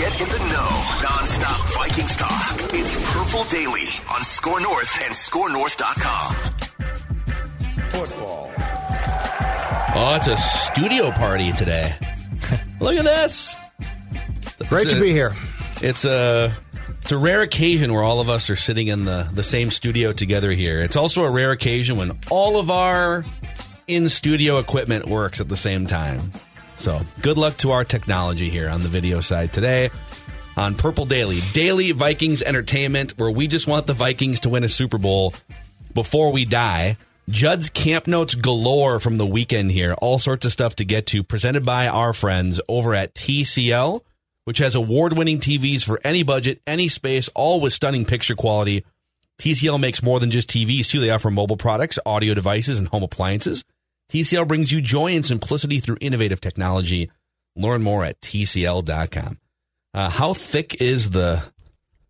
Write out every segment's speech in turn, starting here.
Get in the know. Non-stop Vikings talk. It's Purple Daily on Score North and ScoreNorth.com. Football. Oh, it's a studio party today. Look at this. Great It's to a- be here. It's a it's a rare occasion where all of us are sitting in the the same studio together here. It's also a rare occasion when all of our in studio equipment works at the same time. So, good luck to our technology here on the video side today on Purple Daily, daily Vikings entertainment where we just want the Vikings to win a Super Bowl before we die. Judd's camp notes galore from the weekend here. All sorts of stuff to get to, presented by our friends over at TCL, which has award winning TVs for any budget, any space, all with stunning picture quality. TCL makes more than just TVs, too. They offer mobile products, audio devices, and home appliances. TCL brings you joy and simplicity through innovative technology. Learn more at TCL.com. Uh, how thick is the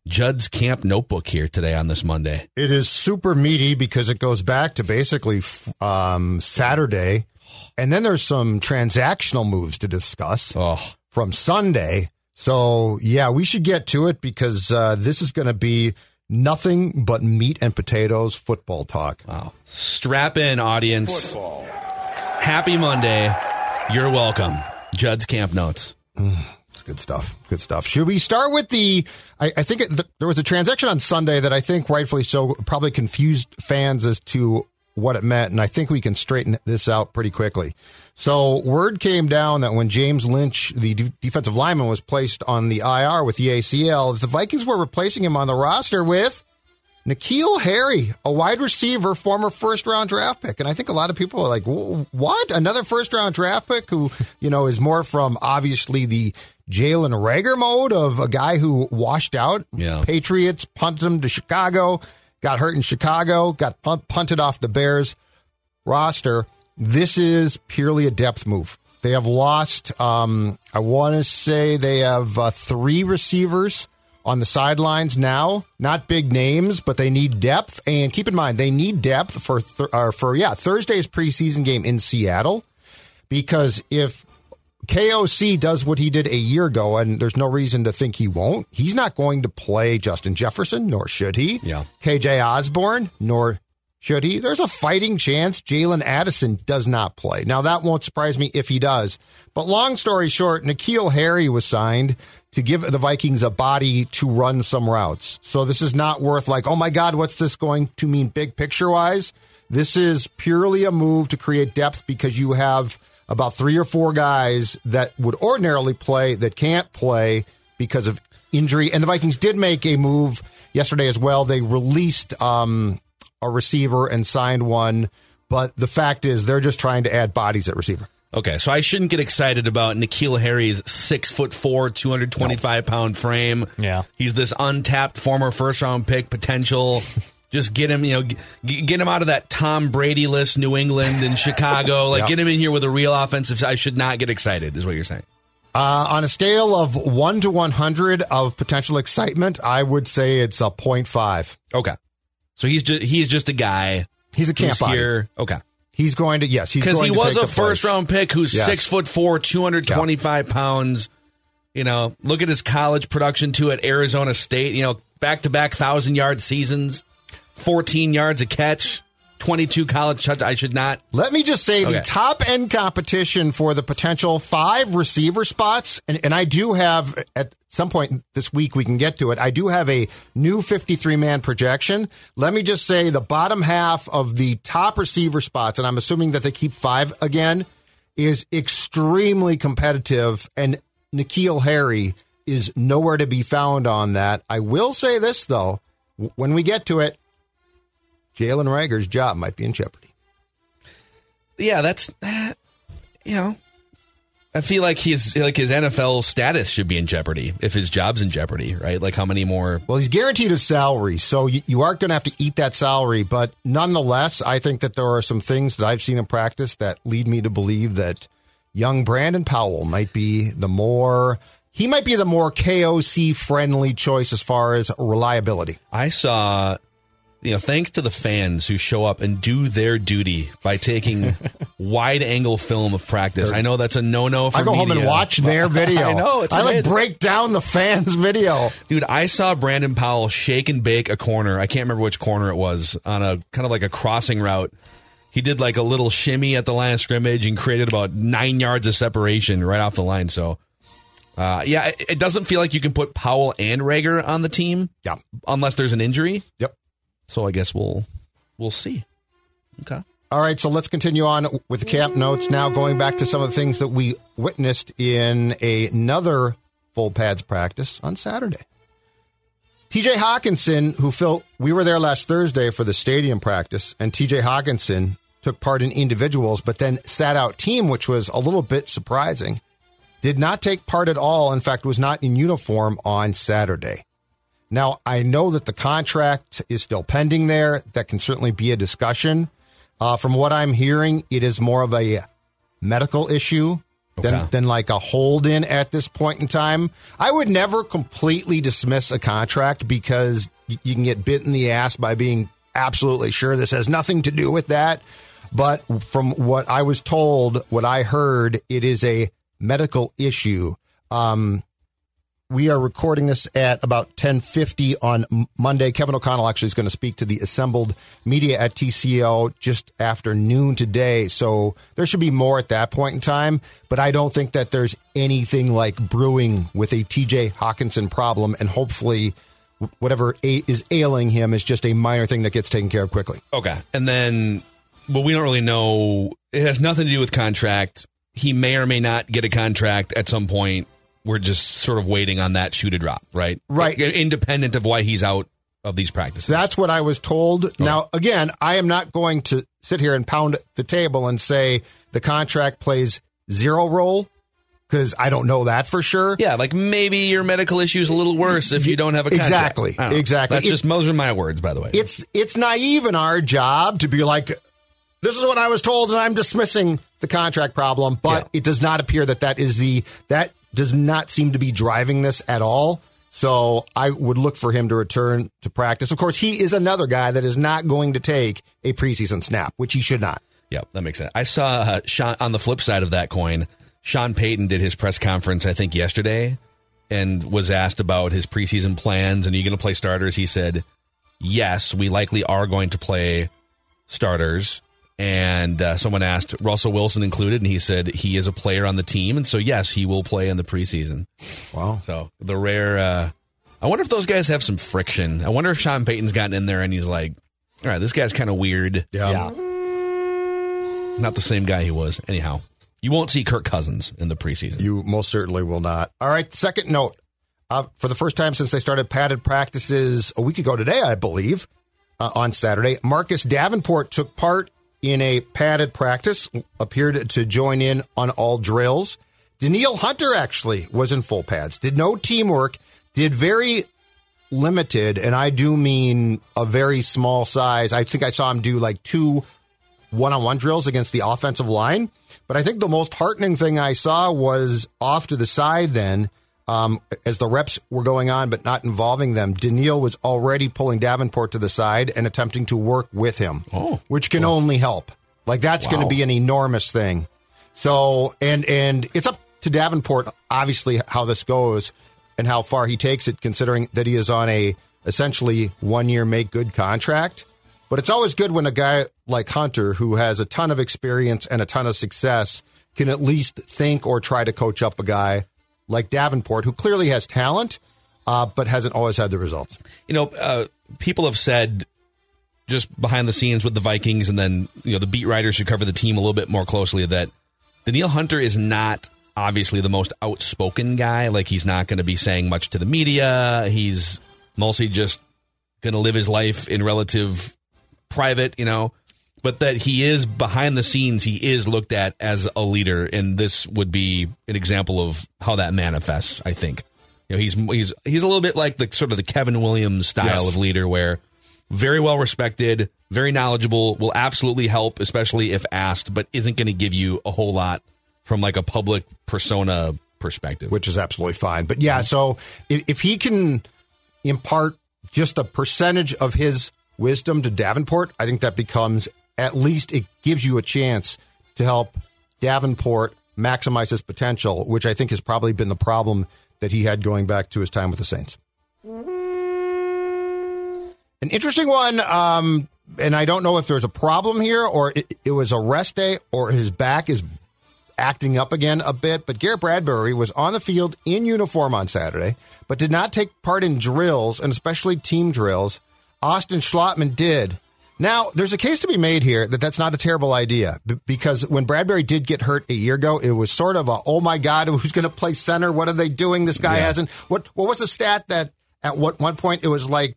Judd's Camp notebook here today on this Monday? It is super meaty because it goes back to basically um, Saturday. And then there's some transactional moves to discuss Oh, from Sunday. So, yeah, we should get to it because uh, this is going to be nothing but meat and potatoes football talk. wow. Strap in, audience. Football. Happy Monday. You're welcome. Judd's Camp Notes. Mm, it's good stuff. Good stuff. Should we start with the? I, I think it, th- there was a transaction on Sunday that I think rightfully so probably confused fans as to what it meant, and I think we can straighten this out pretty quickly. So word came down that when James Lynch, the de- defensive lineman, was placed on the IR with the ACL, the Vikings were replacing him on the roster with N'Keal Harry, a wide receiver, former first round draft pick. And I think a lot of people are like, what? Another first round draft pick who, you know, is more from obviously the Jalen Reagor mode of a guy who washed out. Yeah. Patriots punted him to Chicago, got hurt in Chicago, got punted off the Bears roster. This is purely a depth move. They have lost, um, I want to say they have uh, three receivers on the sidelines now. Not big names, but they need depth. And keep in mind, they need depth for, th- or for yeah, Thursday's preseason game in Seattle. Because if KOC does what he did a year ago, and there's no reason to think he won't. He's not going to play Justin Jefferson, nor should he. Yeah. KJ Osborne, nor should he. There's a fighting chance Jalen Addison does not play. Now, that won't surprise me if he does. But long story short, N'Keal Harry was signed to give the Vikings a body to run some routes. So this is not worth like, oh my God, what's this going to mean big picture wise? This is purely a move to create depth because you have about three or four guys that would ordinarily play that can't play because of injury. And the Vikings did make a move yesterday as well. They released um, a receiver and signed one, but the fact is they're just trying to add bodies at receiver. Okay, so I shouldn't get excited about N'Keal Harry's six foot four, two hundred twenty five pound frame. Yeah. he's this untapped former first round pick potential. Just get him, you know, g- get him out of that Tom Brady list, New England and Chicago. Like, Yeah. get him in here with a real offensive. I should not get excited, is what you're saying. Uh, on a scale of 1 to 100 of potential excitement, I would say it's a 0.5. Okay, so he's just he's just a guy He's a camp here. Okay, He's going to, yes, he's because he to was a first place. round pick who's Yes. six foot four, two hundred twenty five pounds. You know, look at his college production too at Arizona State. You know, back to back thousand yard seasons, fourteen yards a catch. 22 college touchdowns. I should not. Let me just say Okay. the top end competition for the potential five receiver spots, and, and I do have at some point this week we can get to it. I do have a new 53 man projection. Let me just say the bottom half of the top receiver spots, and I'm assuming that they keep five again, is extremely competitive, and N'Keal Harry is nowhere to be found on that. I will say this though, when we get to it, Jalen Reagor's job might be in jeopardy. Yeah, that's uh, you know. I feel like his like his NFL status should be in jeopardy if his job's in jeopardy, right? Like how many more? Well, he's guaranteed a salary, so you, you are going to have to eat that salary. But nonetheless, I think that there are some things that I've seen in practice that lead me to believe that young Brandon Powell might be the more he might be the more KOC friendly choice as far as reliability. I saw, you know, thanks to the fans who show up and do their duty by taking wide angle film of practice. I know that's a no no for I go home and watch their video. I know, it's I like amazing. break down the fans' video. Dude, I saw Brandon Powell shake and bake a corner. I can't remember which corner it was on a kind of like a crossing route. He did like a little shimmy at the line of scrimmage and created about nine yards of separation right off the line. So, uh, yeah, it, it doesn't feel like you can put Powell and Reagor on the team Yeah. unless there's an injury. Yep. So I guess we'll we'll see. Okay. All right, so let's continue on with the camp notes. Now, going back to some of the things that we witnessed in another full pads practice on Saturday. TJ Hockenson, who Phil, we were there last Thursday for the stadium practice, and TJ Hockenson took part in individuals, but then sat out team, which was a little bit surprising. Did not take part at all. In fact, was not in uniform on Saturday. Now, I know that the contract is still pending there. That can certainly be a discussion. Uh, from what I'm hearing, it is more of a medical issue than, Okay. than like a hold in at this point in time. I would never completely dismiss a contract because y- you can get bit in the ass by being absolutely sure this has nothing to do with that. But from what I was told, what I heard, it is a medical issue. Um, we are recording this at about 1050 on monday kevin o'connell actually is going to speak to the assembled media at tco just after noon today so there should be more at that point in time but i don't think that there's anything like brewing with a tj hockenson problem and hopefully whatever is ailing him is just a minor thing that gets taken care of quickly Okay. And then, but we don't really know. It has nothing to do with contract. He may or may not get a contract at some point. We're just sort of waiting on that shoe to drop, right? Right. Independent of why he's out of these practices. That's what I was told. Now, again, I am not going to sit here and pound the table and say the contract plays zero role because I don't know that for sure. yeah, like maybe your medical issue is a little worse if you don't have a contract. Exactly. I don't know. Exactly. That's It- just those are my words, by the way. It's it's naive in our job to be like, this is what I was told, and I'm dismissing the contract problem. But Yeah. it does not appear that that is the that does not seem to be driving this at all. So I would look for him to return to practice. Of course, he is another guy that is not going to take a preseason snap, which he should not. Yeah, that makes sense. I saw uh, Sean on the flip side of that coin. Sean Payton did his press conference, I think, yesterday, and was asked about his preseason plans and are you going to play starters? He said, "Yes, we likely are going to play starters." And uh, someone asked Russell Wilson included, and he said he is a player on the team, and so yes, he will play in the preseason. Wow. So the rare. Uh, I wonder if those guys have some friction. I wonder if Sean Payton's gotten in there and he's like, "All right, this guy's kind of weird." Yeah. Not the same guy he was. Anyhow, you won't see Kirk Cousins in the preseason. You most certainly will not. All right, second note. Uh, for the first time since they started padded practices a week ago today, I believe, uh, on Saturday, Marcus Davenport took part in a padded practice, appeared to join in on all drills. Danielle Hunter actually was in full pads, did no teamwork, did very limited, and I do mean a very small size. I think I saw him do like two one on one drills against the offensive line. But I think the most heartening thing I saw was off to the side then, um, as the reps were going on but not involving them. Danielle was already pulling Davenport to the side and attempting to work with him, Oh, which can only help. Like that's going to be an enormous thing. So, and and it's up to Davenport, obviously, how this goes and how far he takes it, considering that he is on a essentially one year make good contract. But it's always good when a guy like Hunter, who has a ton of experience and a ton of success, can at least think or try to coach up a guy like Davenport, who clearly has talent, uh, but hasn't always had the results. You know, uh, people have said just behind the scenes with the Vikings, and then you know the beat writers who cover the team a little bit more closely that Danielle Hunter is not obviously the most outspoken guy. Like he's not going to be saying much to the media. He's mostly just going to live his life in relative private, you know. But that he is behind the scenes, he is looked at as a leader, and this would be an example of how that manifests. I think, you know, he's he's he's a little bit like the sort of the Kevin Williams style Yes. of leader, where very well respected, very knowledgeable, will absolutely help, especially if asked, but isn't going to give you a whole lot from like a public persona perspective. which is absolutely fine. But yeah, so if, if he can impart just a percentage of his wisdom to Davenport, I think that becomes at least it gives you a chance to help Davenport maximize his potential, which I think has probably been the problem that he had going back to his time with the Saints. An interesting one, um, and I don't know if there's a problem here or it, it was a rest day or his back is acting up again a bit, but Garrett Bradbury was on the field in uniform on Saturday, but did not take part in drills and especially team drills. Austin Schlottmann did. Now, there's a case to be made here that that's not a terrible idea b- because when Bradbury did get hurt a year ago, it was sort of a, oh my God, who's going to play center? What are they doing? This guy Yeah. hasn't. What, what was the stat that at what one point it was like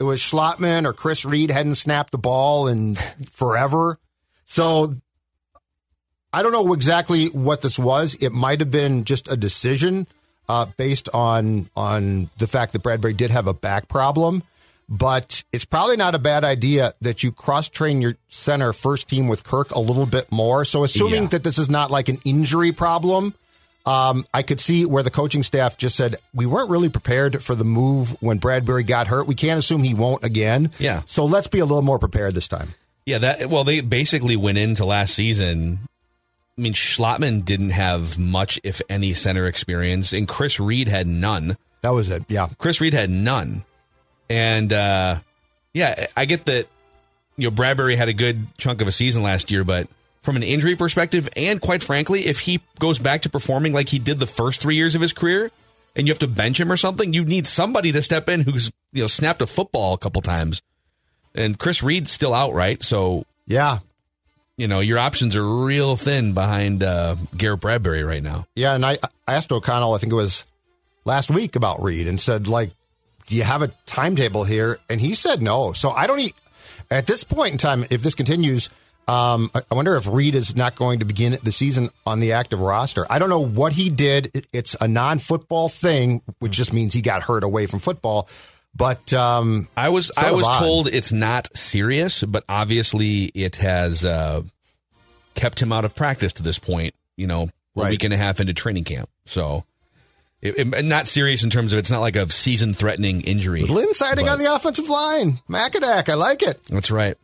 it was Schlottmann or Chris Reed hadn't snapped the ball in forever? So I don't know exactly what this was. It might have been just a decision uh, based on on the fact that Bradbury did have a back problem. But it's probably not a bad idea that you cross train your center first team with Kirk a little bit more. So assuming Yeah. that this is not like an injury problem, um, I could see where the coaching staff just said we weren't really prepared for the move when Bradbury got hurt. We can't assume he won't again. Yeah. So let's be a little more prepared this time. Yeah, that well, they basically went into last season. I mean, Schlottmann didn't have much, if any, center experience, and Chris Reed had none. That was it. Yeah. Chris Reed had none, and uh, yeah, I get that. You know, Bradbury had a good chunk of a season last year, but from an injury perspective, and quite frankly, if he goes back to performing like he did the first three years of his career, and you have to bench him or something, you need somebody to step in who's you know snapped a football a couple times. And Chris Reed's still out, right? So Yeah. you know your options are real thin behind uh, Garrett Bradbury right now. Yeah, and I, I asked O'Connell, I think it was last week about Reed and said, like, do you have a timetable here? And he said no. So I don't e at this point in time, if this continues, um, I wonder if Reed is not going to begin the season on the active roster. I don't know what he did. It's a non football thing, which just means he got hurt away from football. But um, I was I was odd. told it's not serious, but obviously it has uh, kept him out of practice to this point. You know, a Right. week and a half into training camp, so it, it- not serious in terms of it's not like a season threatening injury. little insiding But- on the offensive line. Macadac, I like it. That's right.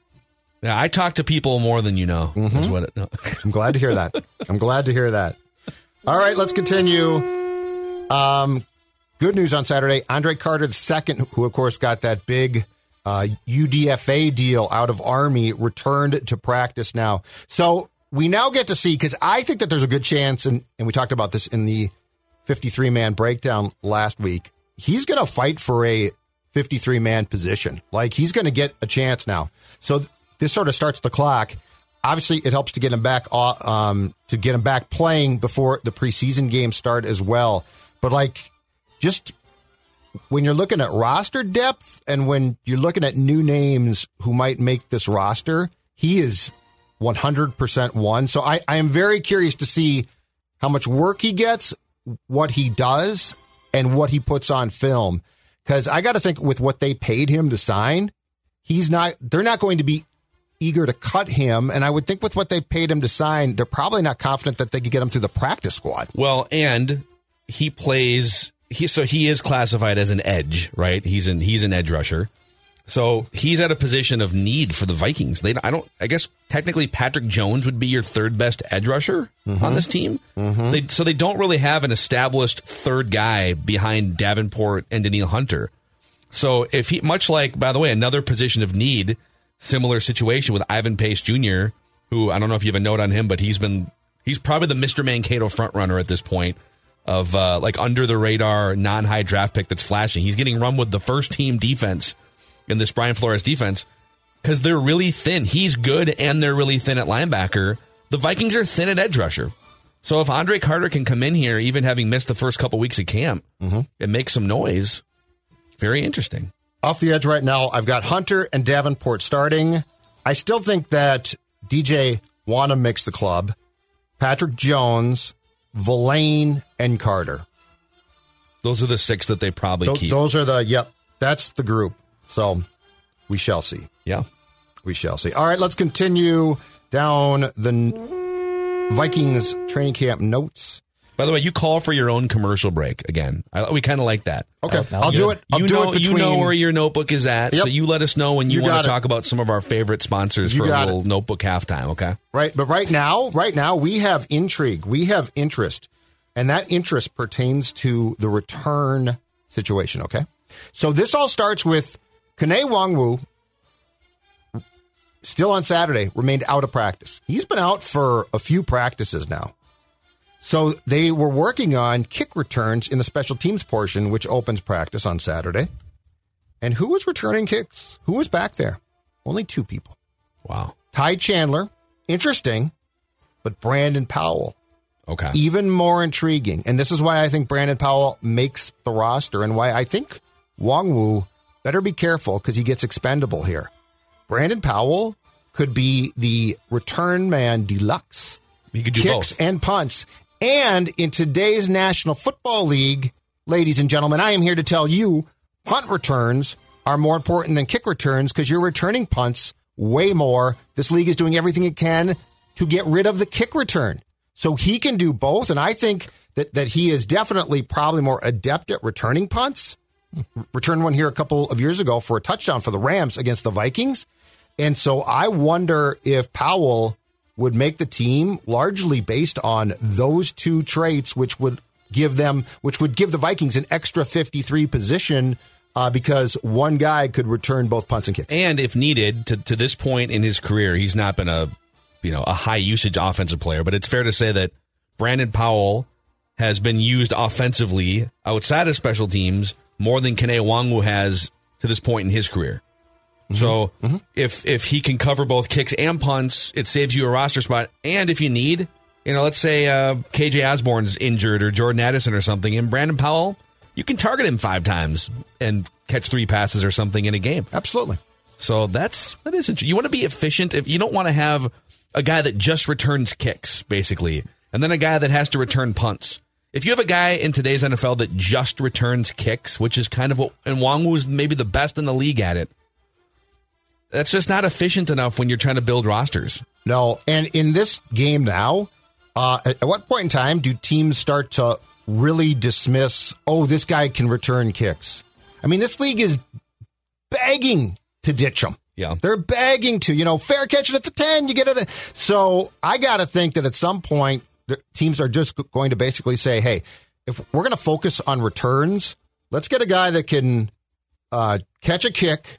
Yeah, I talk to people more than you know. Mm-hmm. Is what it, no. I'm glad to hear that. I'm glad to hear that. All right, let's continue. Um, good news on Saturday. Andre Carter II, who of course got that big uh, UDFA deal out of Army, returned to practice now. So we now get to see because I think that there's a good chance, and, and we talked about this in the 53 man breakdown last week. He's going to fight for a 53 man position. Like he's going to get a chance now. So th- this sort of starts the clock. Obviously, it helps to get him back um, to get him back playing before the preseason games start as well. But like, just when you're looking at roster depth and when you're looking at new names who might make this roster, he is 100% one. So I, I am very curious to see how much work he gets, what he does, and what he puts on film. Because I got to think with what they paid him to sign, he's not, they're not going to be eager to cut him. And I would think with what they paid him to sign, they're probably not confident that they could get him through the practice squad. Well, and he plays he so he is classified as an edge, right? He's an he's an edge rusher. So he's at a position of need for the Vikings. They I don't I guess technically Patrick Jones would be your third best edge rusher on this team. They, so they don't really have an established third guy behind Davenport and Danielle Hunter. So if he much like by the way another position of need similar situation with Ivan Pace Jr., who I don't know if you have a note on him, but he's been he's probably the Mr. Mankato front runner at this point of uh, like under the radar, non high draft pick that's flashing. He's getting run with the first team defense in this Brian Flores defense because they're really thin. He's good and they're really thin at linebacker. The Vikings are thin at edge rusher. So if Andre Carter can come in here, even having missed the first couple weeks of camp, mm-hmm. and make some noise, very interesting. Off the edge right now, I've got Hunter and Davenport starting. I still think that DJ Wonnum makes the club. Patrick Jones, Vilain, and Carter. Those are the six that they probably Th- keep. those are the, yep, that's the group. So we shall see. yeah. We shall see. All right, let's continue down the Vikings training camp notes. By the way, you call for your own commercial break again. I, we kind of like that. Okay, I'll do it. I'll you do know, it you know where your notebook is at, so you let us know when you, You want to talk about some of our favorite sponsors You for a little it. notebook halftime. Okay. Right, but right now, right now we have intrigue, we have interest, and that interest pertains to the return situation. Okay, so this all starts with Kene Nwangwu, still on Saturday, remained out of practice. He's been out for a few practices now. So they were working on kick returns in the special teams portion, which opens practice on Saturday. And who was returning kicks? Who was back there? Only two people. Wow. Ty Chandler, interesting, but Brandon Powell, Okay. even more intriguing. And this is why I think Brandon Powell makes the roster and why I think Wong Wu better be careful because he gets expendable here. Brandon Powell could be the return man deluxe, You could do kicks both. and punts. And in today's National Football League, ladies and gentlemen, I am here to tell you punt returns are more important than kick returns because you're returning punts way more. This league is doing everything it can to get rid of the kick return. So he can do both. And I think that, that he is definitely probably more adept at returning punts. Returned one here a couple of years ago for a touchdown for the Rams against the Vikings. And so I wonder if Powell would make the team largely based on those two traits, which would give them, which would give the Vikings an extra 53 position uh, because one guy could return both punts and kicks. And if needed, to, to this point in his career, he's not been a you know a high usage offensive player. But it's fair to say that Brandon Powell has been used offensively outside of special teams more than Kene Nwangwu has to this point in his career. So if if he can cover both kicks and punts, it saves you a roster spot. And if you need, you know, let's say uh, KJ Osborne's injured or Jordan Addison or something, and Brandon Powell, you can target him five times and catch three passes or something in a game. Absolutely. So that's that is interesting. You want to be efficient. If you don't want to have a guy that just returns kicks, basically, and then a guy that has to return punts. If you have a guy in today's NFL that just returns kicks, which is kind of what and Nwangwu is maybe the best in the league at it, that's just not efficient enough when you're trying to build rosters. No, and in this game now, uh, at, at what point in time do teams start to really dismiss? Oh, this guy can return kicks. I mean, this league is begging to ditch him. Yeah. They're begging to, you know, fair catch it at the 10, you get it. So I got to think that at some point, teams are just going to basically say, hey, if we're going to focus on returns, let's get a guy that can uh, catch a kick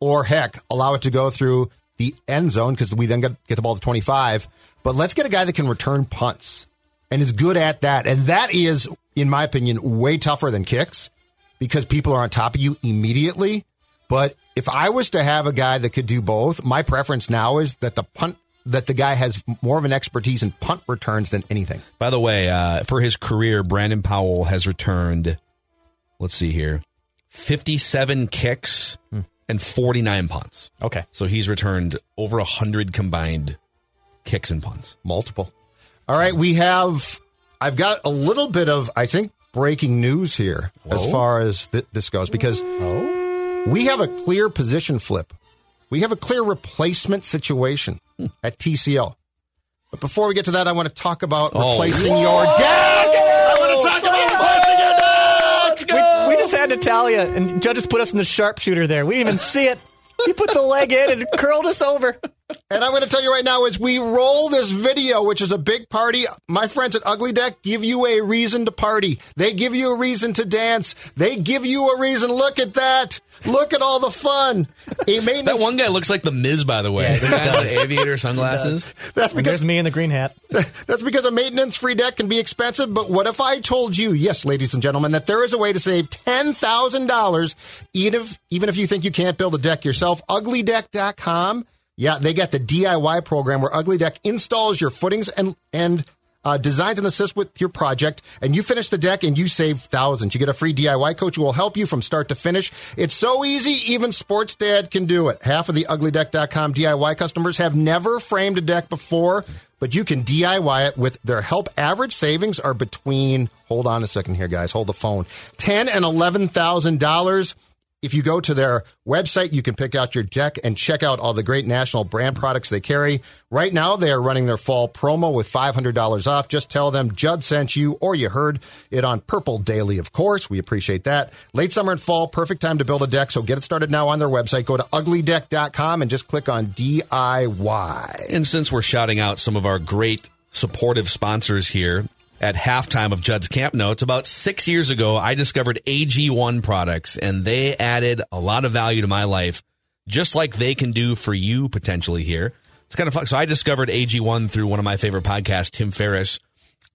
or heck, allow it to go through the end zone because we then get, get the ball to 25. But let's get a guy that can return punts and is good at that. And that is, in my opinion, way tougher than kicks because people are on top of you immediately. But if I was to have a guy that could do both, my preference now is that the punt that the guy has more of an expertise in punt returns than anything. By the way, uh, for his career, Brandon Powell has returned, let's see here, 57 kicks and 49 punts. Okay. So he's returned over 100 combined kicks and punts. Multiple. All right, we have. I've got a little bit of, I think, breaking news here as far as th- this goes because we have a clear position flip. We have a clear replacement situation hmm. at TCL. But before we get to that, I want to talk about Oh. replacing your deck. I want to talk about replacing your deck. We, we just had you, and judges put us in the sharpshooter there. We didn't even see it. He put the leg in and curled us over. And I'm going to tell you right now, as we roll this video, which is a big party, my friends at Ugly Deck give you a reason to party. They give you a reason to dance. They give you a reason. Look at that. Look at all the fun. A maintenance. That one guy looks like the Miz, by the way. Yeah, the he guy with does. aviator sunglasses. That's And because there's me in the green hat. That's because a maintenance free deck can be expensive, but what if I told you, yes, ladies and gentlemen, that there is a way to save $10,000 even if, even if you think you can't build a deck yourself? Uglydeck.com. Yeah, they got the DIY program where Ugly Deck installs your footings and, and uh, designs and assists with your project, and you finish the deck and you save thousands. You get a free DIY coach who will help you from start to finish. It's so easy, even Sports Dad can do it. Half of the uglydeck.com DIY customers have never framed a deck before, but you can DIY it with their help. Average savings are between, hold on a second here, guys, hold the phone, ten and eleven thousand dollars. If you go to their website, you can pick out your deck and check out all the great national brand products they carry. Right now, they are running their fall promo with $500 off. Just tell them Judd sent you or you heard it on Purple Daily, of course. We appreciate that. Late summer and fall, perfect time to build a deck. So get it started now on their website. Go to uglydeck.com and just click on DIY. And since we're shouting out some of our great supportive sponsors here at halftime of Judd's Camp Notes, about six years ago, I discovered AG1 products, and they added a lot of value to my life, just like they can do for you potentially here. It's kind of fun. So I discovered AG1 through one of my favorite podcasts, Tim Ferriss.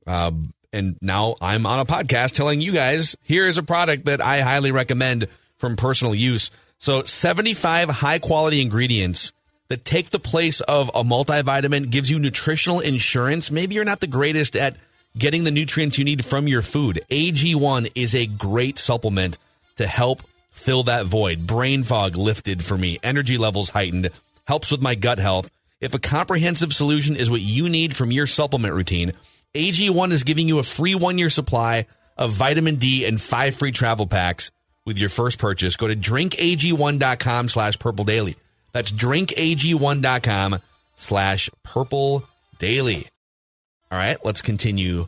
Um, and now I'm on a podcast telling you guys here is a product that I highly recommend from personal use. So 75 high quality ingredients that take the place of a multivitamin, gives you nutritional insurance. Maybe you're not the greatest at getting the nutrients you need from your food. AG1 is a great supplement to help fill that void. Brain fog lifted for me, energy levels heightened, helps with my gut health. If a comprehensive solution is what you need from your supplement routine, AG1 is giving you a free one year supply of vitamin D and five free travel packs with your first purchase. Go to drinkag1.com slash purple daily. That's drinkag1.com slash purple daily. All right, let's continue.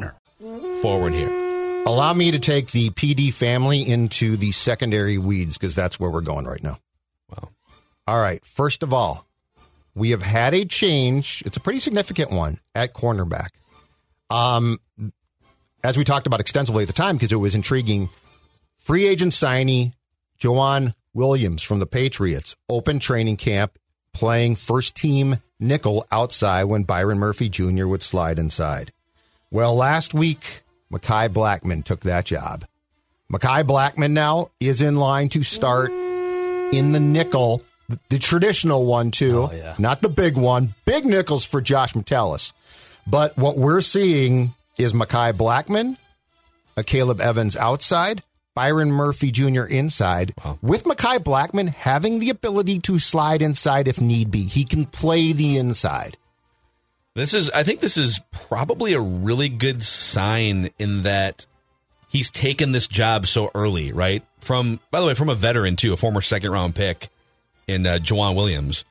Forward here. Allow me to take the PD family into the secondary weeds because that's where we're going right now. Wow. All right. First of all, we have had a change. It's a pretty significant one at cornerback. Um, as we talked about extensively at the time because it was intriguing. Free agent signee Joejuan Williams from the Patriots open training camp playing first team nickel outside when Byron Murphy Jr. would slide inside. Well, last week, Mekhi Blackmon took that job. Mekhi Blackmon now is in line to start in the nickel, the, the traditional one too, Oh, yeah. not the big one. Big nickels for Josh Metellus. But what we're seeing is Mekhi Blackmon, a Akayleb Evans outside, Byron Murphy Jr. inside, with Mekhi Blackmon having the ability to slide inside if need be. He can play the inside. This is, I think this is probably a really good sign in that he's taken this job so early, right? From, by the way, from a veteran too, a former second round pick in uh, Joejuan Williams.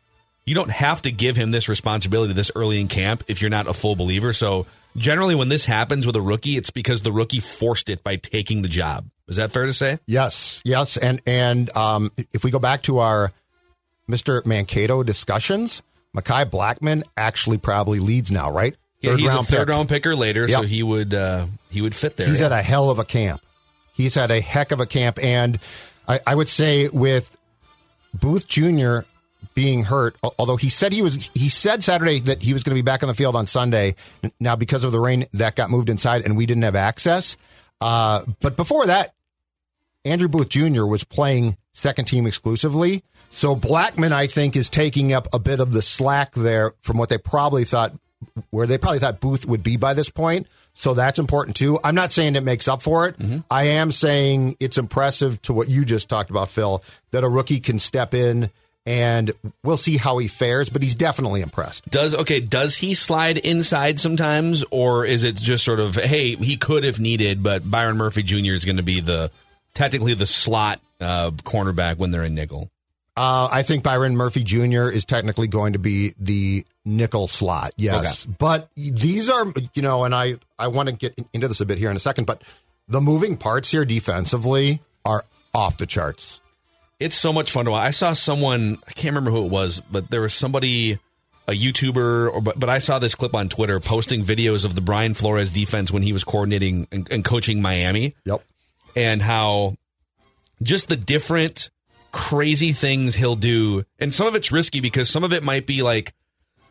You don't have to give him this responsibility this early in camp if you're not a full believer. So generally, when this happens with a rookie, it's because the rookie forced it by taking the job. Is that fair to say? Yes, yes, and and um, if we go back to our Mr. Mankato discussions, Mekhi Blackmon actually probably leads now, right? Yeah, he's a third pick. round picker later, so he would uh, he would fit there. He's yeah. had a hell of a camp. He's had a heck of a camp, and I, I would say with Booth Jr. being hurt, although he said he was, he said Saturday that he was going to be back on the field on Sunday. Now because of the rain, that got moved inside, and we didn't have access. Uh, but before that, Andrew Booth Jr. was playing second team exclusively. So Blackmon, I think, is taking up a bit of the slack there from what they probably thought, where they probably thought Booth would be by this point. So that's important too. I'm not saying it makes up for it. Mm-hmm. I am saying it's impressive to what you just talked about, Phil, that a rookie can step in and we'll see how he fares. But he's definitely impressed. Does okay? Does he slide inside sometimes, or is it just sort of hey, he could if needed, but Byron Murphy Jr. is going to be the technically the slot uh, cornerback when they're in nickel? Uh, I think Byron Murphy Jr. is technically going to be the nickel slot. Yes, Okay. but these are you know, and I I want to get into this a bit here in a second, but the moving parts here defensively are off the charts. It's so much fun to watch. I saw someone, I can't remember who it was, but there was somebody, a YouTuber, or but, but I saw this clip on Twitter posting videos of the Brian Flores defense when he was coordinating and, and coaching Miami, Yep. and how just the different crazy things he'll do, and some of it's risky because some of it might be like,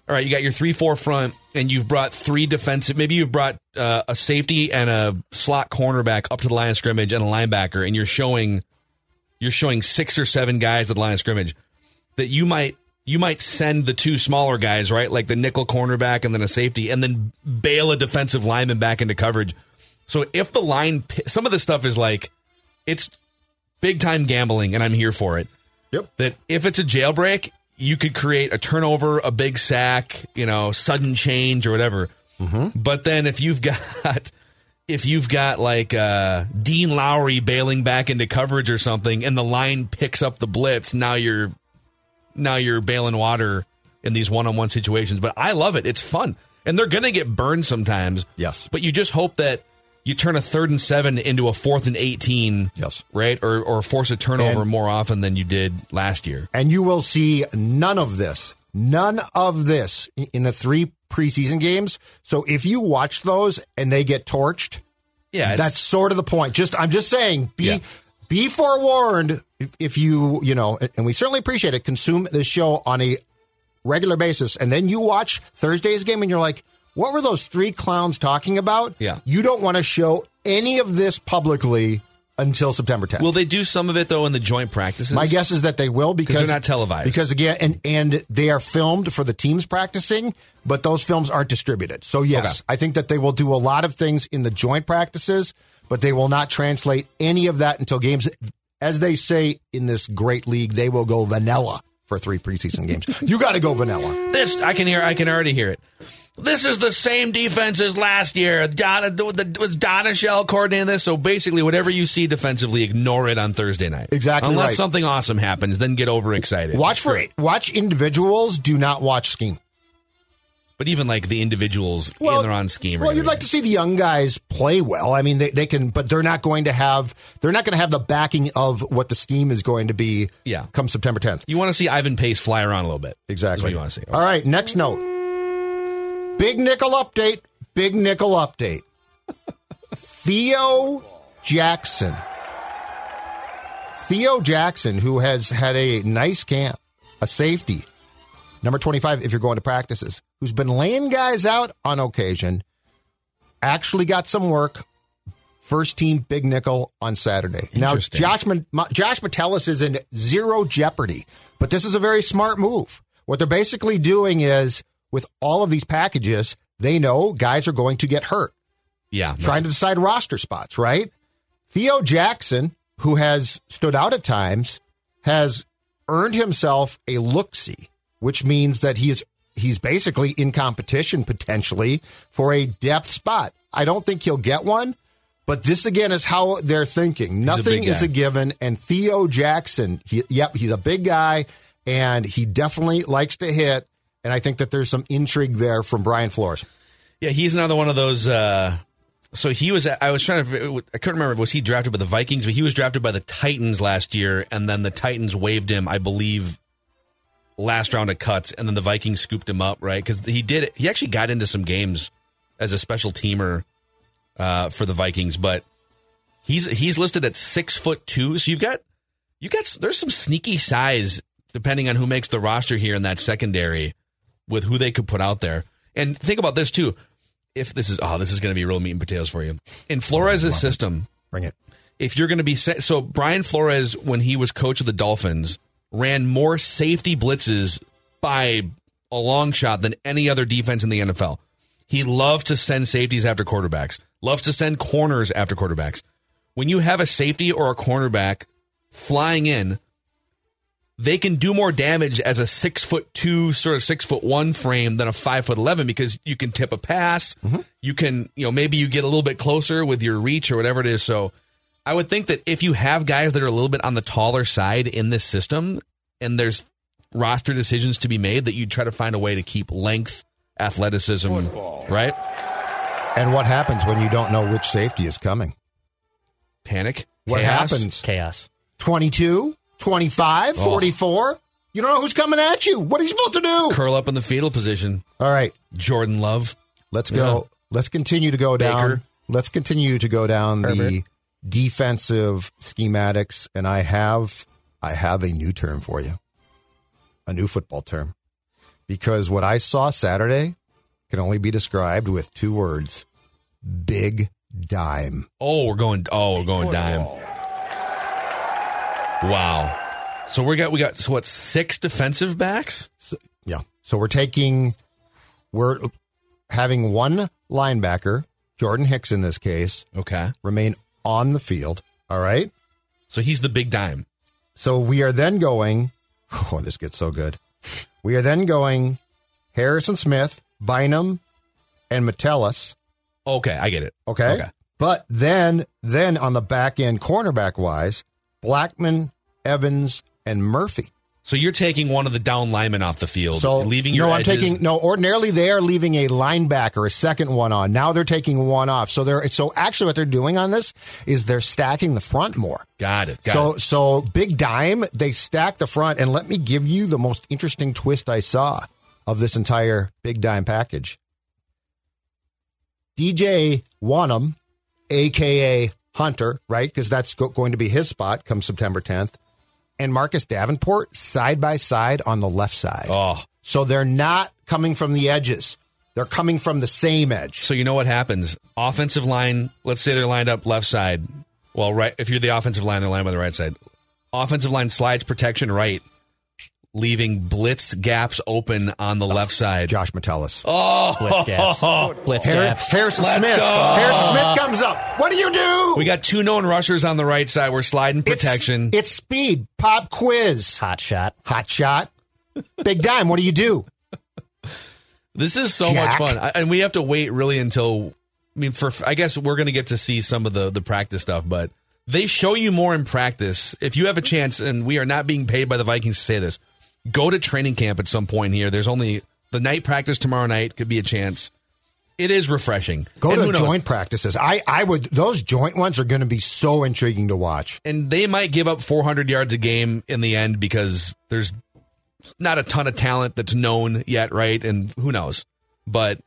all right, you got your three four front, and you've brought three defensive. Maybe you've brought uh, a safety and a slot cornerback up to the line of scrimmage and a linebacker, and you're showing you're showing six or seven guys at the line of scrimmage that you might you might send the two smaller guys right like the nickel cornerback and then a safety and then bail a defensive lineman back into coverage so if the line some of the stuff is like it's big time gambling and i'm here for it Yep. that if it's a jailbreak you could create a turnover a big sack you know sudden change or whatever but then if you've got if you've got like uh, Dean Lowry bailing back into coverage or something, and the line picks up the blitz, now you're now you're bailing water in these one-on-one situations. But I love it; it's fun, and they're gonna get burned sometimes. Yes. but you just hope that you turn a third and seven into a fourth and eighteen. Yes. right, or or force a turnover And- more often than you did last year. And you will see none of this, none of this in- in the three preseason games. So if you watch those and they get torched, Yeah, that's sort of the point. Just I'm just saying, be Yeah. be forewarned if, if you you know, and we certainly appreciate it. Consume this show on a regular basis, and then you watch Thursday's game, and you're like, what were those three clowns talking about? Yeah. you don't want to show any of this publicly until September 10th. will they do some of it though in the joint practices? My guess is that they will because they're not televised. Because again, and and they are filmed for the teams practicing, but those films aren't distributed. So yes, Okay. I think that they will do a lot of things in the joint practices, but they will not translate any of that until games. As they say in this great league, they will go vanilla for three preseason games. You got to go vanilla. This I can hear. I can already hear it. This is the same defense as last year. Donna the, the, was Donatell coordinating this. So basically, whatever you see defensively, ignore it on Thursday night. Exactly Unless right. something awesome happens, then get overexcited. Watch for it. watch individuals. Do not watch scheme. But even like the individuals in their on scheme. Well, you'd like to see the young guys play well. I mean, they, they can, but they're not going to have they're not going to have the backing of what the scheme is going to be. Yeah. come September 10th. You want to see Ivan Pace fly around a little bit. Exactly. what you want to see. All right, next note. Big nickel update. Big nickel update. Theo Jackson. Theo Jackson, who has had a nice camp, a safety, number 25, if you're going to practices, who's been laying guys out on occasion, actually got some work. First team big nickel on Saturday. Now, Josh, Josh Metellus is in zero jeopardy, but this is a very smart move. What they're basically doing is, with all of these packages, they know guys are going to get hurt Yeah. trying to decide roster spots, right? Theo Jackson, who has stood out at times, has earned himself a look see, which means that he is he's basically in competition potentially for a depth spot. I don't think he'll get one, but this again is how they're thinking. Nothing big is a given, and Theo Jackson, he, yep, he's a big guy, and he definitely likes to hit. And I think that there's some intrigue there from Brian Flores. Yeah, he's another one of those. Uh, so he was. I was trying to. I couldn't remember. Was he drafted by the Vikings? But he was drafted by the Titans last year, and then the Titans waived him. I believe last round of cuts, and then the Vikings scooped him up right because he did. He actually got into some games as a special teamer uh, for the Vikings, but he's he's listed at six foot two. So you've got you got there's some sneaky size depending on who makes the roster here in that secondary with who they could put out there. And think about this too. If this is oh, this is going to be real meat and potatoes for you. In Flores' system, Bring it. if you're going to be set, so Brian Flores, when he was coach of the Dolphins, ran more safety blitzes by a long shot than any other defense in the NFL. He loved to send safeties after quarterbacks, loves to send corners after quarterbacks. When you have a safety or a cornerback flying in, they can do more damage as a six foot two, sort of six foot one frame than a five foot eleven because you can tip a pass. Mm-hmm. You can, you know, maybe you get a little bit closer with your reach or whatever it is. So I would think that if you have guys that are a little bit on the taller side in this system and there's roster decisions to be made, that you try to find a way to keep length, athleticism, right? And what happens when you don't know which safety is coming? Panic. What chaos. happens? Chaos. 22, 25, Oh. 44? You don't know who's coming at you. What are you supposed to do? Curl up in the fetal position. All right, Jordan Love. let's go. Let's continue to go down. Baker. Let's continue to go down the defensive schematics and I have I have a new term for you. A new football term. Because what I saw Saturday can only be described with two words. Big dime. Oh, we're going. Oh, we're going dime. Wow. So we got we got so what six defensive backs? So, yeah. So we're taking, we're having one linebacker, Jordan Hicks in this case, Okay. remain on the field. All right. So he's the big dime. So we are then going, oh, this gets so good. We are then going Harrison Smith, Bynum, and Metellus. Okay, I get it. Okay. Okay. But then, then on the back end, cornerback wise, Blackmon, Evans, and Murphy. So you're taking one of the down linemen off the field, So leaving your no, I'm taking no. Ordinarily, they are leaving a linebacker, a second one on. Now they're taking one off. So they're so actually what they're doing on this is they're stacking the front more. Got it. Got so it. so big dime, they stack the front, and let me give you the most interesting twist I saw of this entire big dime package. DJ Wonnum, aka Hunter, right? Because that's go- going to be his spot come September 10th, and Marcus Davenport side by side on the left side. Oh, So they're not coming from the edges. They're coming from the same edge. so you know what happens? Offensive line. Let's say they're lined up left side. Well, right. If you're the offensive line, they're lined by the right side. Offensive line slides protection right, leaving blitz gaps open on the oh, left side. Josh Metellus. Oh, Blitz gaps. Blitz Har- gaps. Harrison Let's Smith. go. Harrison Smith comes up. What do you do? We got two known rushers on the right side. We're sliding It's- protection. It's, speed. Pop quiz. Hot shot. Hot shot. Big dime. What do you do? This is so Jack. much fun, I- and we have to wait really until. I mean, for I guess we're going to get to see some of the the practice stuff, but they show you more in practice. If you have a chance, and we are not being paid by the Vikings to say this, go to training camp at some point here. There's only the night practice tomorrow night could be a chance. It is refreshing. Go And to joint practices. I, I would. Those joint ones are going to be so intriguing to watch. and they might give up 400 yards a game in the end because there's not a ton of talent that's known yet, right? And who knows? But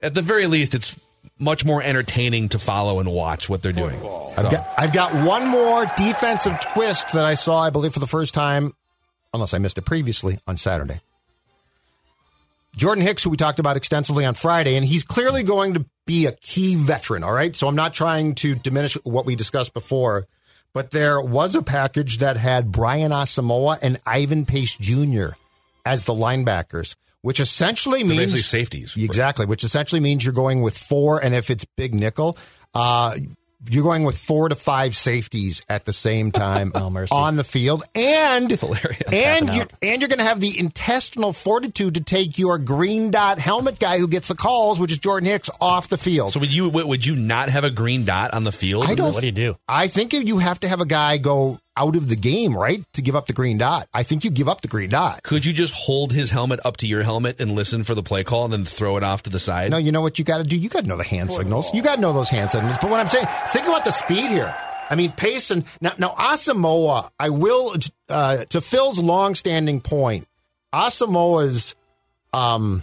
at the very least, it's much more entertaining to follow and watch what they're doing. I've got, I've got one more defensive twist that I saw, I believe, for the first time, unless I missed it previously, on Saturday. Jordan Hicks, who we talked about extensively on Friday, and he's clearly going to be a key veteran, all right? So I'm not trying to diminish what we discussed before, but there was a package that had Brian Asamoah and Ivan Pace Jr. as the linebackers, which essentially They're means basically safeties. Exactly, which essentially means you're going with four, and if it's big nickel, uh, you're going with four to five safeties at the same time Oh, mercy. on the field, and and you out. and you're going to have the intestinal fortitude to take your green dot helmet guy who gets the calls, which is Jordan Hicks, off the field. So would you would you not have a green dot on the field? I don't- What do you do? I think you have to have a guy go out of the game, right, to give up the green dot. I think you give up the green dot. Could you just hold his helmet up to your helmet and listen for the play call and then throw it off to the side? No, you know what you got to do? You got to know the hand signals. You got to know those hand signals. But what I'm saying, think about the speed here. I mean, pace and now, now Asamoah, I will, uh, to Phil's longstanding point, Asamoah's um,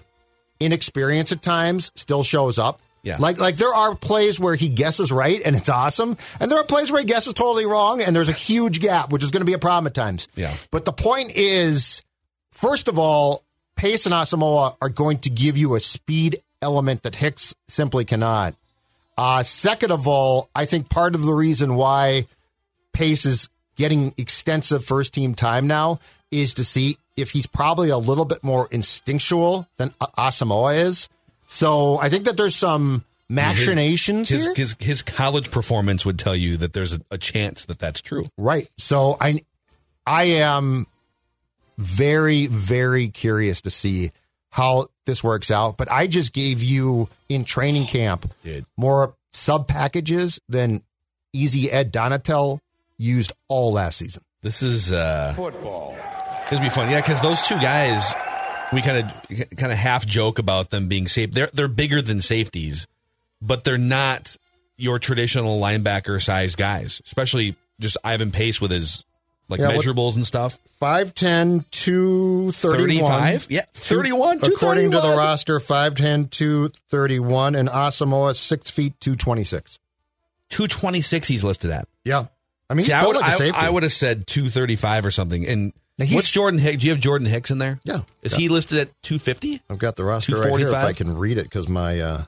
inexperience at times still shows up. Yeah. Like, like there are plays where he guesses right and it's awesome. And there are plays where he guesses totally wrong and there's a huge gap, which is going to be a problem at times. Yeah. But the point is, first of all, Pace and Asamoah are going to give you a speed element that Hicks simply cannot. Uh, second of all, I think part of the reason why Pace is getting extensive first team time now is to see if he's probably a little bit more instinctual than Asamoah is. So I think that there's some machinations his, here. his his college performance would tell you that there's a, a chance that that's true. Right. So I I am very, very curious to see how this works out. But I just gave you in training camp Dude. more sub packages than Easy Ed Donatell used all last season. This is uh football. This would be fun, yeah, because those two guys, we kind of kind of half joke about them being safe. They're they're bigger than safeties, but they're not your traditional linebacker sized guys. Especially just Ivan Pace with his like Yeah, measurables and stuff. 5'10, 231. 35? Yeah, 31, According to the 231. roster, 5'10, 231, and Asamoah, 6 feet, 226. Two twenty six. He's listed at. Yeah. I mean, he's See, I would I. I would have said two thirty five or something. And Now, what's Jordan Hicks? Do you have Jordan Hicks in there? Yeah. Is he listed at two fifty? I've got the roster right here if 245? I can read it because my uh,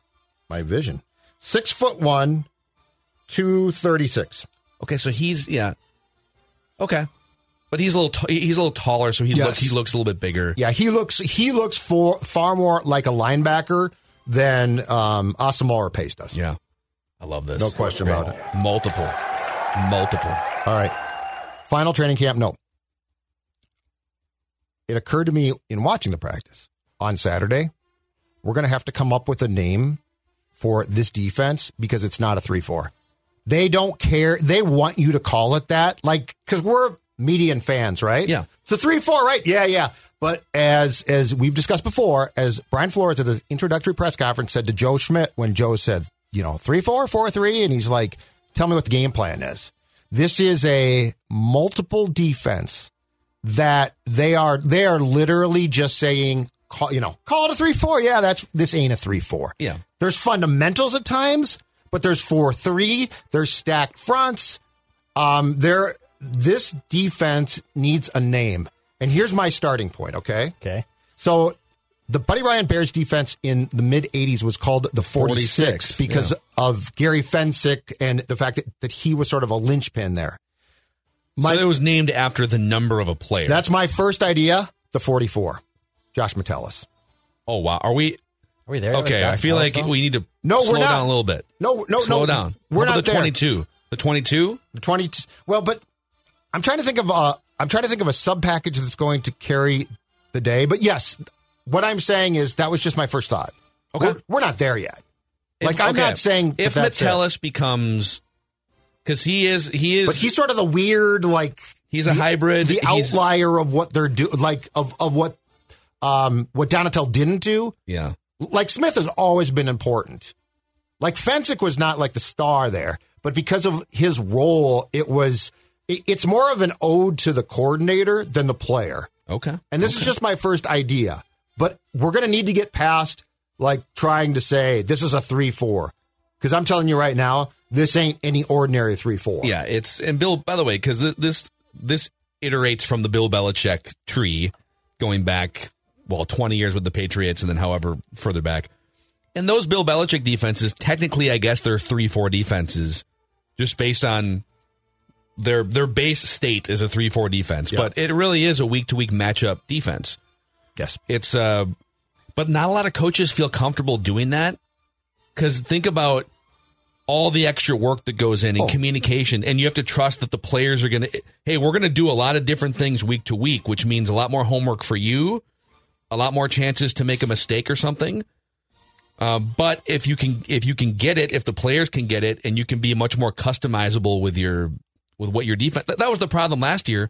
my vision. Six foot one, two thirty six. Okay, so he's yeah. Okay, but he's a little t- he's a little taller, so he Yes. looks he looks a little bit bigger. Yeah, he looks he looks for far more like a linebacker than um, Asamoah or Pace does. Yeah, I love this. No question about it. Multiple, multiple. All right. Final training camp. No. It occurred to me in watching the practice on Saturday, we're going to have to come up with a name for this defense because it's not a 3 4. They don't care. They want you to call it that. Like, because we're median fans, right? Yeah. It's a 3 4, right? Yeah, yeah. But as as we've discussed before, as Brian Flores at the introductory press conference said to Joe Schmidt when Joe said, you know, 3 4, 4 3, and he's like, tell me what the game plan is. This is a multiple defense that they are they are literally just saying call, you know call it a 3-4 yeah that's this ain't a 3-4 Yeah. there's fundamentals at times but there's 4-3 there's stacked fronts um there this defense needs a name and here's my starting point okay Okay. so the Buddy Ryan Bears defense in the mid 80s was called the 46, 46, because yeah. of Gary Fencik and the fact that, that he was sort of a linchpin there. My- so it was named after the number of a player. That's my first idea, the 44, Josh Metellus. oh wow. Are we Are we there? okay? I feel like we need to No, we're not. down a little bit. No, no, slow no. down. We're How about not the there. twenty two. The twenty two. The 20 Well, but I'm trying to think of a I'm trying to think of a sub package that's going to carry the day. But yes, what I'm saying is that was just my first thought. Okay. We're, we're not there yet. Like I'm okay. not saying if that that's it. Metellus becomes because he is he is but he's sort of the weird like he's a hybrid. the He's- outlier of what they're do like of of what um what Donatell didn't do. Yeah. like Smith has always been important. Like Fencik was not like the star there, but because of his role, it was. It, it's more of an ode to the coordinator than the player. Okay. And this is just my first idea, but we're going to need to get past like trying to say this is a three four, because I'm telling you right now, this ain't any ordinary three four. Yeah, it's and Bill. By the way, because this this iterates from the Bill Belichick tree, going back well twenty years with the Patriots, and then however further back. And those Bill Belichick defenses, technically, I guess they're three four defenses, just based on their their base state is a three four defense. Yeah. But it really is a week to week matchup defense. Yes. It's uh, but not a lot of coaches feel comfortable doing that because think about all the extra work that goes in in Oh. communication, and you have to trust that the players are going to. Hey, we're going to do a lot of different things week to week, which means a lot more homework for you, a lot more chances to make a mistake or something. Uh, but if you can, if you can get it, if the players can get it, and you can be much more customizable with your with what your defense. That, that was the problem last year.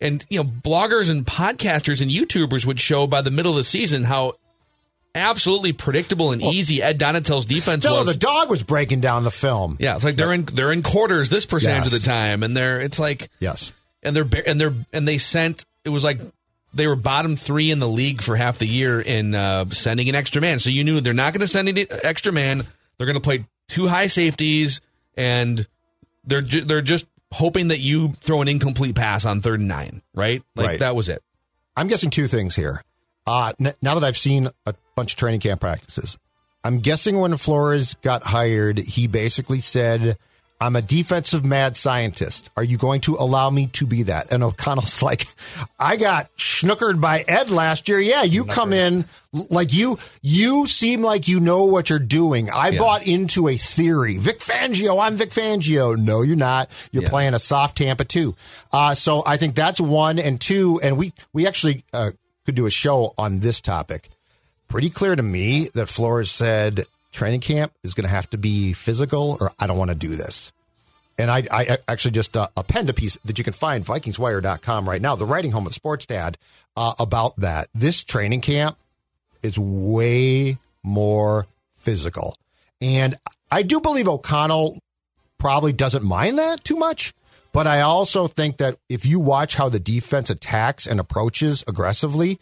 And you know, bloggers and podcasters and YouTubers would show by the middle of the season how absolutely predictable and easy Ed Donatell's defense Still, was. the dog was breaking down the film. yeah, it's like they're in they're in quarters this percentage of the time, and they're it's like Yes. and they're and they're and they sent it was like they were bottom three in the league for half the year in uh, sending an extra man. So you knew they're not going to send an extra man. They're going to play two high safeties, and they're ju- they're just hoping that you throw an incomplete pass on third and nine. Right, like Right. that was it. I'm guessing two things here. Uh, n- now that I've seen a bunch of training camp practices, I'm guessing when Flores got hired, he basically said, I'm a defensive mad scientist. Are you going to allow me to be that? And O'Connell's like, I got schnookered by Ed last year. Yeah, you come in like you you seem like you know what you're doing. I Yeah. bought into a theory. Vic Fangio, I'm Vic Fangio. No, you're not. You're Yeah. playing a soft Tampa too. Uh, so I think that's one and two. And we we actually uh, could do a show on this topic. Pretty clear to me that Flores said training camp is going to have to be physical, or I don't want to do this. And I, I actually just uh, append a piece that you can find VikingsWire.com right now. The writing home of Sports Dad uh, about that. This training camp is way more physical, and I do believe O'Connell probably doesn't mind that too much. But I also think that if you watch how the defense attacks and approaches aggressively,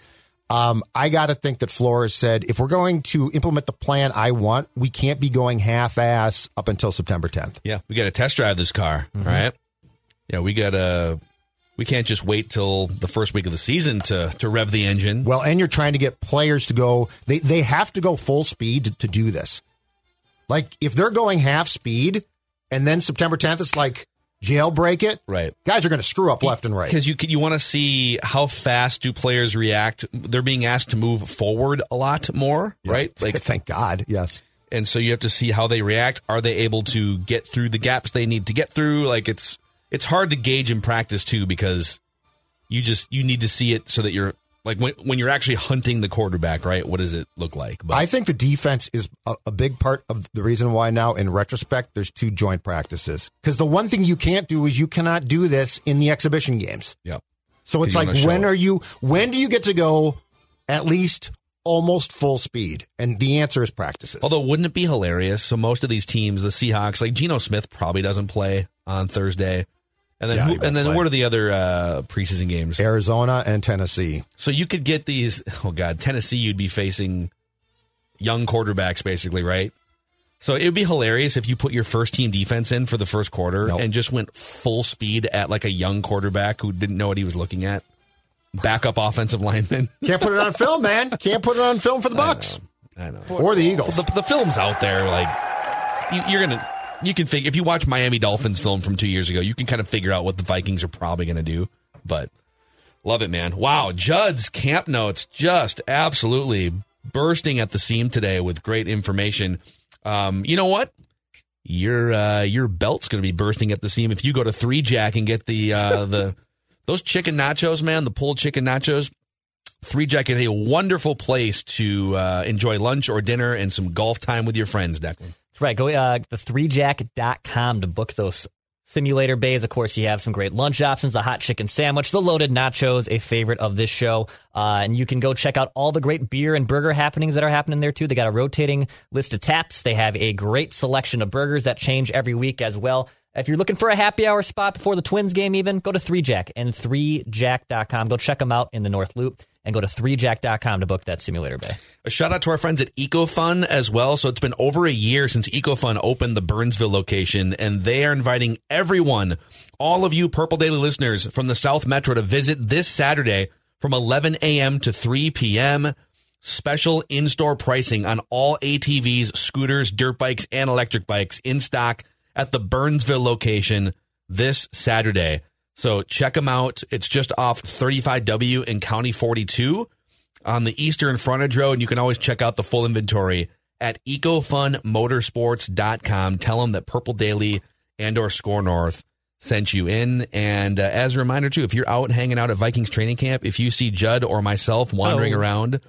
um, I got to think that Flores said if we're going to implement the plan I want, we can't be going half ass up until September 10th. Yeah, we got to test drive this car, Mm-hmm. right? Yeah, we got to. We can't just wait till the first week of the season to to rev the engine. Well, and you're trying to get players to go, they, they have to go full speed to, to do this. Like if they're going half speed and then September 10th, it's like jailbreak it. Right. Guys are going to screw up left and right. Because you you want to see how fast do players react. They're being asked to move forward a lot more, right? Like, Thank God. Yes. and so you have to see how they react. Are they able to get through the gaps they need to get through? Like, it's it's hard to gauge in practice too because you just you need to see it so that you're like when when you're actually hunting the quarterback, right? What does it look like? But I think the defense is a, a big part of the reason why now, in retrospect, there's two joint practices. Because the one thing you can't do is you cannot do this in the exhibition games. yeah. So it's like, when are you, when do you get to go at least almost full speed? And the answer is practices. Although, wouldn't it be hilarious? So most of these teams, the Seahawks, like Geno Smith, probably doesn't play on Thursday, and then Yeah, who, and then play. what are the other uh, preseason games? Arizona and Tennessee. So you could get these. Oh God, Tennessee, you'd be facing young quarterbacks, basically, right? So it would be hilarious if you put your first team defense in for the first quarter Nope. and just went full speed at like a young quarterback who didn't know what he was looking at. Backup offensive lineman. Can't put it on film, man. Can't put it on film for the Bucks I know. or the Eagles. the, the film's out there. Like you, you're gonna, you can figure if you watch Miami Dolphins film from two years ago, you can kind of figure out what the Vikings are probably gonna do. But love it, man. Wow, Judd's camp notes just absolutely bursting at the seam today with great information. Um, you know what? Your uh, your belt's gonna be bursting at the seam if you go to Three Jack and get the uh, the those chicken nachos, man. The pulled chicken nachos. Three Jack is a wonderful place to uh, enjoy lunch or dinner and some golf time with your friends, Declan. That's right. Go uh, to threejack.com to book those simulator bays. Of course, you have some great lunch options, the hot chicken sandwich, the loaded nachos, a favorite of this show. Uh, and you can go check out all the great beer and burger happenings that are happening there, too. They got a rotating list of taps. They have a great selection of burgers that change every week as well. If you're looking for a happy hour spot before the Twins game, even go to 3Jack and 3Jack.com. Go check them out in the North Loop and go to 3Jack.com to book that simulator bay. A shout out to our friends at EcoFun as well. So it's been over a year since EcoFun opened the Burnsville location, and they are inviting everyone, all of you Purple Daily listeners from the South Metro, to visit this Saturday from 11 a.m. to 3 p.m. Special in store pricing on all ATVs, scooters, dirt bikes, and electric bikes in stock at the Burnsville location this Saturday. So check them out. It's just off 35W in County 42 on the Eastern Frontage Road. And you can always check out the full inventory at ecofunmotorsports.com. Tell them that Purple Daily and or Score North sent you in. And uh, as a reminder, too, if you're out hanging out at Vikings training camp, if you see Judd or myself wandering Hello. around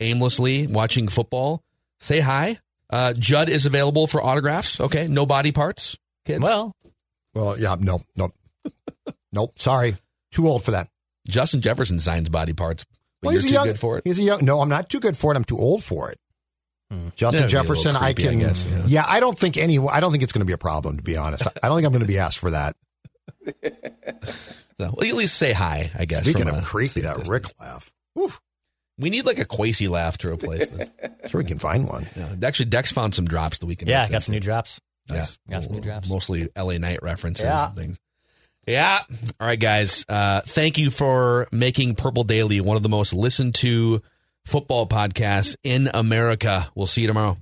aimlessly watching football, say hi. Uh, Judd is available for autographs. Okay. No body parts, kids. Well, Well, yeah, no, no, nope. Sorry, too old for that. Justin Jefferson signs body parts, but Well, you're he's too young, good for it. He's a young. No, I'm not too good for it. I'm too old for it. Hmm. Justin That'd be a little Jefferson, I creepy, I can. guess, yeah. I don't think any. I don't think it's going to be a problem. To be honest, I don't think I'm going to be asked for that. So, well, at least say hi, I guess. Speaking from of a creepy, that distance. Rick laugh. Oof, We need like a Quasi laugh to replace this. sure we can find one. yeah. Actually, Dex found some drops the weekend. yeah, got some new drops. Yeah, Got some new drops. Mostly LA Night references Yeah. and things. Yeah. All right, guys. Uh, thank you for making Purple Daily one of the most listened to football podcasts in America. We'll see you tomorrow.